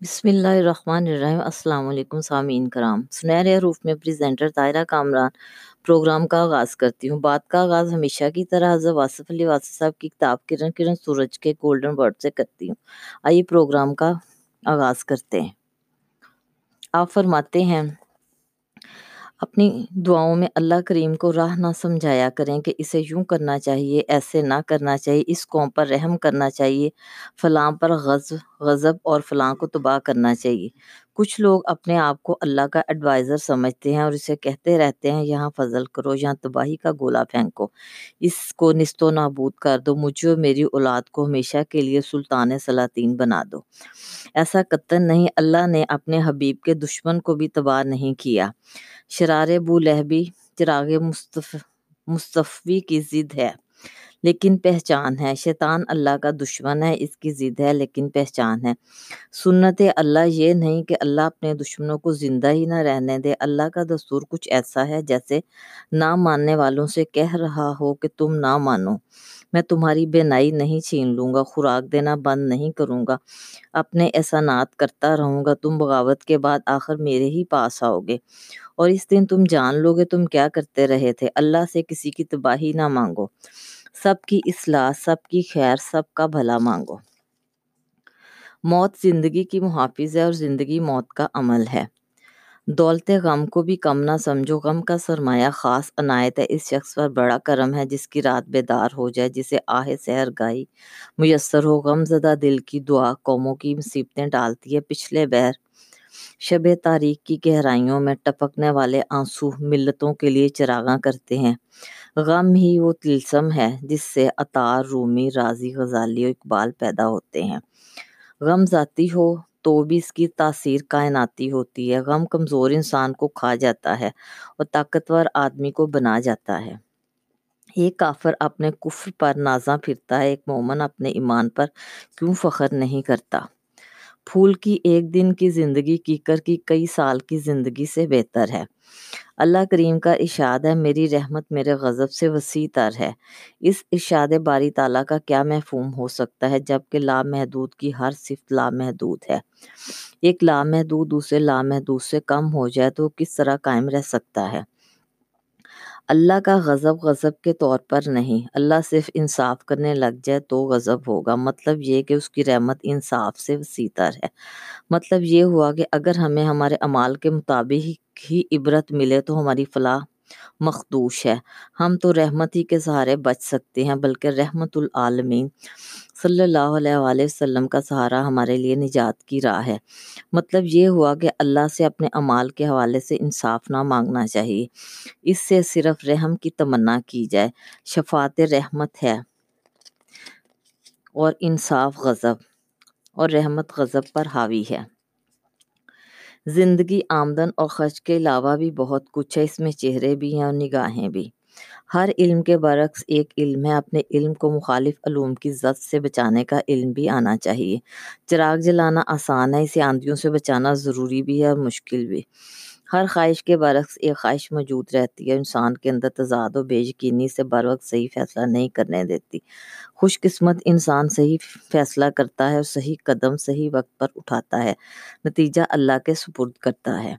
بسم اللہ الرحمن الرحیم۔ السلام علیکم سامعین کرام۔ سنہرے حروف میں پریزنٹر طاہرہ کامران۔ پروگرام کا آغاز کرتی ہوں۔ بات کا آغاز ہمیشہ کی طرح حضرت واصف علی واصف صاحب کی کتاب کرن کرن سورج کے گولڈن ورڈ سے کرتی ہوں۔ آئیے پروگرام کا آغاز کرتے ہیں۔ آپ فرماتے ہیں اپنی دعاؤں میں اللہ کریم کو راہ نہ سمجھایا کریں کہ اسے یوں کرنا چاہیے، ایسے نہ کرنا چاہیے، اس قوم پر رحم کرنا چاہیے، فلاں پر غضب غضب اور فلاں کو تباہ کرنا چاہیے۔ کچھ لوگ اپنے آپ کو اللہ کا ایڈوائزر سمجھتے ہیں اور اسے کہتے رہتے ہیں، یہاں فضل کرو، یہاں تباہی کا گولا پھینکو۔ اس کو نست و نابود کر دو مجھے اور میری اولاد کو ہمیشہ کے لیے سلطان سلاطین بنا دو۔ ایسا قطن نہیں، اللہ نے اپنے حبیب کے دشمن کو بھی تباہ نہیں کیا۔ شرار بو لہبی، چراغ مصطفی کی ضد ہے۔ لیکن پہچان ہے۔ شیطان اللہ کا دشمن ہے، اس کی ضد ہے، لیکن پہچان ہے۔ سنت اللہ یہ نہیں کہ اللہ اپنے دشمنوں کو زندہ ہی نہ رہنے دے۔ اللہ کا دستور کچھ ایسا ہے جیسے نہ ماننے والوں سے کہہ رہا ہو کہ تم نہ مانو۔ میں تمہاری بے نائی نہیں چھین لوں گا، خوراک دینا بند نہیں کروں گا۔ اپنے احسانات کرتا رہوں گا، تم بغاوت کے بعد آخر میرے ہی پاس آؤ گے۔ اور اس دن تم جان لو گے تم کیا کرتے رہے تھے۔ اللہ سے کسی کی تباہی نہ مانگو۔ سب کی اصلاح، سب کی خیر، سب کا بھلا مانگو۔ موت زندگی کی محافظ ہے اور زندگی موت کا عمل ہے۔ دولت غم کو بھی کم نہ سمجھو، غم کا سرمایہ خاص عنایت ہے۔ اس شخص پر بڑا کرم ہے جس کی رات بیدار ہو جائے، جسے آہ سحر گائی میسر ہو۔ غم زدہ دل کی دعا، قوموں کی مصیبتیں ڈالتی ہے۔ پچھلے بہر شب تاریخ کی گہرائیوں میں ٹپکنے والے آنسو ملتوں کے لیے چراغاں کرتے ہیں۔ غم ہی وہ تلسم ہے جس سے اطار رومی رازی غزالی و اقبال پیدا ہوتے ہیں۔ غم ذاتی ہو تو بھی اس کی تاثیر کائناتی ہوتی ہے۔ غم کمزور انسان کو کھا جاتا ہے اور طاقتور آدمی کو بنا جاتا ہے۔ ایک کافر اپنے کفر پر نازاں پھرتا ہے۔ ایک مومن اپنے ایمان پر کیوں فخر نہیں کرتا؟ پھول کی ایک دن کی زندگی کیکر کی کئی سال کی زندگی سے بہتر ہے۔ اللہ کریم کا اشاد ہے، میری رحمت میرے غضب سے وسیع تر ہے۔ اس اشاد باری تعالیٰ کا کیا محفوم ہو سکتا ہے جبکہ لامحدود کی ہر صفت لامحدود ہے۔ ایک لامحدود دوسرے لامحدود سے کم ہو جائے تو کس طرح قائم رہ سکتا ہے؟ اللہ کا غضب غضب کے طور پر نہیں۔ اللہ صرف انصاف کرنے لگ جائے تو غضب ہوگا۔ مطلب یہ کہ اس کی رحمت انصاف سے وسیطر ہے مطلب یہ ہوا کہ اگر ہمیں ہمارے اعمال کے مطابق ہی عبرت ملے تو ہماری فلاح مخدوش ہے۔ ہم تو رحمت ہی کے سہارے بچ سکتے ہیں، بلکہ رحمت العالمین صلی اللہ علیہ وآلہ وسلم کا سہارا ہمارے لیے نجات کی راہ ہے۔ مطلب یہ ہوا کہ اللہ سے اپنے اعمال کے حوالے سے انصاف نہ مانگنا چاہیے۔ اس سے صرف رحم کی تمنا کی جائے۔ شفاعت رحمت ہے اور انصاف غضب اور رحمت غضب پر حاوی ہے۔ زندگی آمدن اور خرچ کے علاوہ بھی بہت کچھ ہے۔ اس میں چہرے بھی ہیں اور نگاہیں بھی۔ ہر علم کے برعکس ایک علم ہے۔ اپنے علم کو مخالف علوم کی زد سے بچانے کا علم بھی آنا چاہیے۔ چراغ جلانا آسان ہے، اسے آندھیوں سے بچانا ضروری بھی ہے اور مشکل بھی۔ ہر خواہش کے برعکس ایک خواہش موجود رہتی ہے۔ انسان کے اندر تضاد و بے یقینی سے بر وقت صحیح فیصلہ نہیں کرنے دیتی۔ خوش قسمت انسان صحیح فیصلہ کرتا ہے اور صحیح قدم صحیح وقت پر اٹھاتا ہے۔ نتیجہ اللہ کے سپرد کرتا ہے۔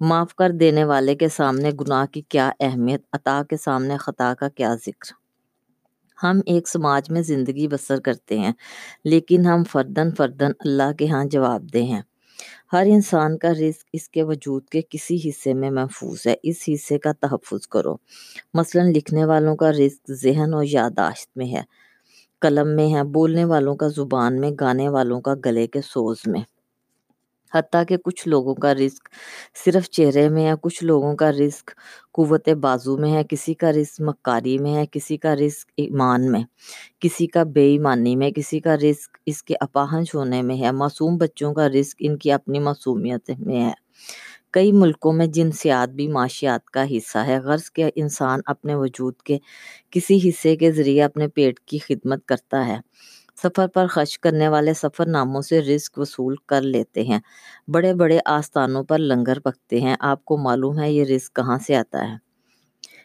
معاف کر دینے والے کے سامنے گناہ کی کیا اہمیت؟ عطا کے سامنے خطا کا کیا ذکر؟ ہم ایک سماج میں زندگی بسر کرتے ہیں، لیکن ہم فردن فردن اللہ کے ہاں جواب دہ ہیں۔ ہر انسان کا رزق اس کے وجود کے کسی حصے میں محفوظ ہے۔ اس حصے کا تحفظ کرو۔ مثلا لکھنے والوں کا رزق ذہن اور یاداشت میں ہے۔ قلم میں ہے۔ بولنے والوں کا زبان میں۔ گانے والوں کا گلے کے سوز میں۔ حتیٰ کہ کچھ لوگوں کا رزق صرف چہرے میں ہے کچھ لوگوں کا رزق قوت بازو میں ہے، کسی کا رزق مکاری میں ہے، کسی کا رزق ایمان میں، کسی کا بے ایمانی میں، کسی کا رزق اس کے اپاہنج ہونے میں ہے، معصوم بچوں کا رزق ان کی اپنی معصومیت میں ہے۔ کئی ملکوں میں جنسیات بھی معاشیات کا حصہ ہے، غرض کے انسان اپنے وجود کے کسی حصے کے ذریعے اپنے پیٹ کی خدمت کرتا ہے۔ سفر پر خرچ کرنے والے سفر ناموں سے رزق وصول کر لیتے ہیں۔ بڑے بڑے آستانوں پر لنگر پکتے ہیں۔ آپ کو معلوم ہے یہ رزق کہاں سے آتا ہے۔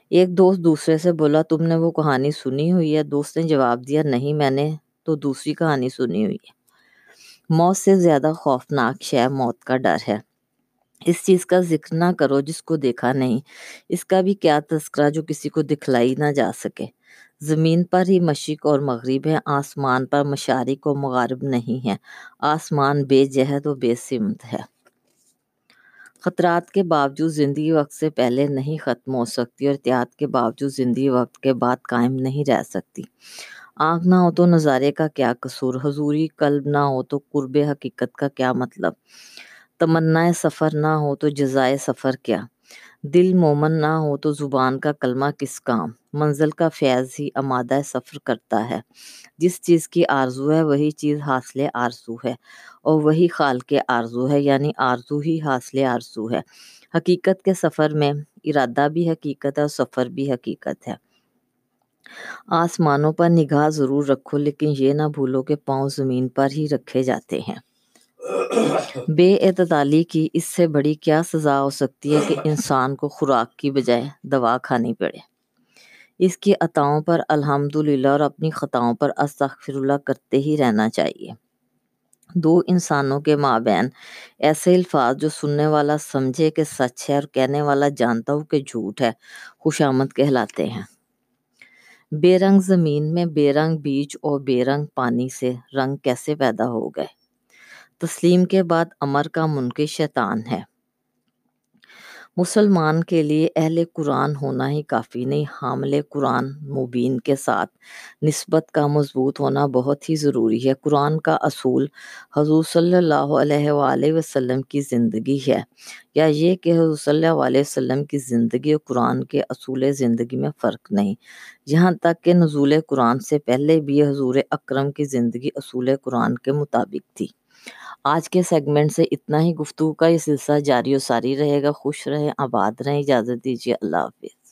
ایک دوست دوسرے سے بولا، تم نے وہ کہانی سنی ہوئی ہے؟ دوست نے جواب دیا، نہیں، میں نے تو دوسری کہانی سنی ہوئی ہے۔ موت سے زیادہ خوفناک شے، موت کا ڈر ہے۔ اس چیز کا ذکر نہ کرو جس کو دیکھا نہیں۔ اس کا بھی کیا تذکرہ جو کسی کو دکھلائی نہ جا سکے۔ زمین پر ہی مشرق اور مغرب ہے آسمان پر مشارق و مغارب نہیں ہے آسمان بے جہد و بے سمت ہے۔ خطرات کے باوجود زندگی وقت سے پہلے نہیں ختم ہو سکتی اور احتیاط کے باوجود زندگی وقت کے بعد قائم نہیں رہ سکتی۔ آنکھ نہ ہو تو نظارے کا کیا قصور؟ حضوری قلب نہ ہو تو قرب حقیقت کا کیا مطلب؟ تمنا سفر نہ ہو تو جزائے سفر کیا؟ دل مومن نہ ہو تو زبان کا کلمہ کس کام؟ منزل کا فیض ہی امادہ سفر کرتا ہے۔ جس چیز کی آرزو ہے وہی چیز حاصل آرزو ہے، اور وہی خال کے آرزو ہے یعنی آرزو ہی حاصل آرزو ہے۔ حقیقت کے سفر میں ارادہ بھی حقیقت ہے اور سفر بھی حقیقت ہے۔ آسمانوں پر نگاہ ضرور رکھو، لیکن یہ نہ بھولو کہ پاؤں زمین پر ہی رکھے جاتے ہیں۔ بے اعتدالی کی اس سے بڑی کیا سزا ہو سکتی ہے کہ انسان کو خوراک کی بجائے دوا کھانی پڑے؟ اس کی عطاؤں پر الحمدللہ اور اپنی خطاؤں پر استغفر اللہ کرتے ہی رہنا چاہیے۔ دو انسانوں کے مابین ایسے الفاظ جو سننے والا سمجھے کہ سچ ہے اور کہنے والا جانتا ہو کہ جھوٹ ہے، خوش آمد کہلاتے ہیں۔ بے رنگ زمین میں بے رنگ بیج اور بے رنگ پانی سے رنگ کیسے پیدا ہو گئے؟ تسلیم کے بعد امر کا منکر شیطان ہے۔ مسلمان کے لیے اہل قرآن ہونا ہی کافی نہیں، حامل قرآن مبین کے ساتھ نسبت کا مضبوط ہونا بہت ہی ضروری ہے۔ قرآن کا اصول حضور صلی اللہ علیہ وآلہ وسلم کی زندگی ہے۔ یا یہ کہ حضور صلی اللہ علیہ وسلم کی زندگی اور قرآن کے اصول زندگی میں فرق نہیں۔ یہاں تک کہ نزول قرآن سے پہلے بھی حضور اکرم کی زندگی اصول قرآن کے مطابق تھی۔ آج کے سیگمنٹ سے اتنا ہی گفتگو کا یہ سلسلہ جاری و ساری رہے گا۔ خوش رہیں، آباد رہیں، اجازت دیجیے۔ اللہ حافظ۔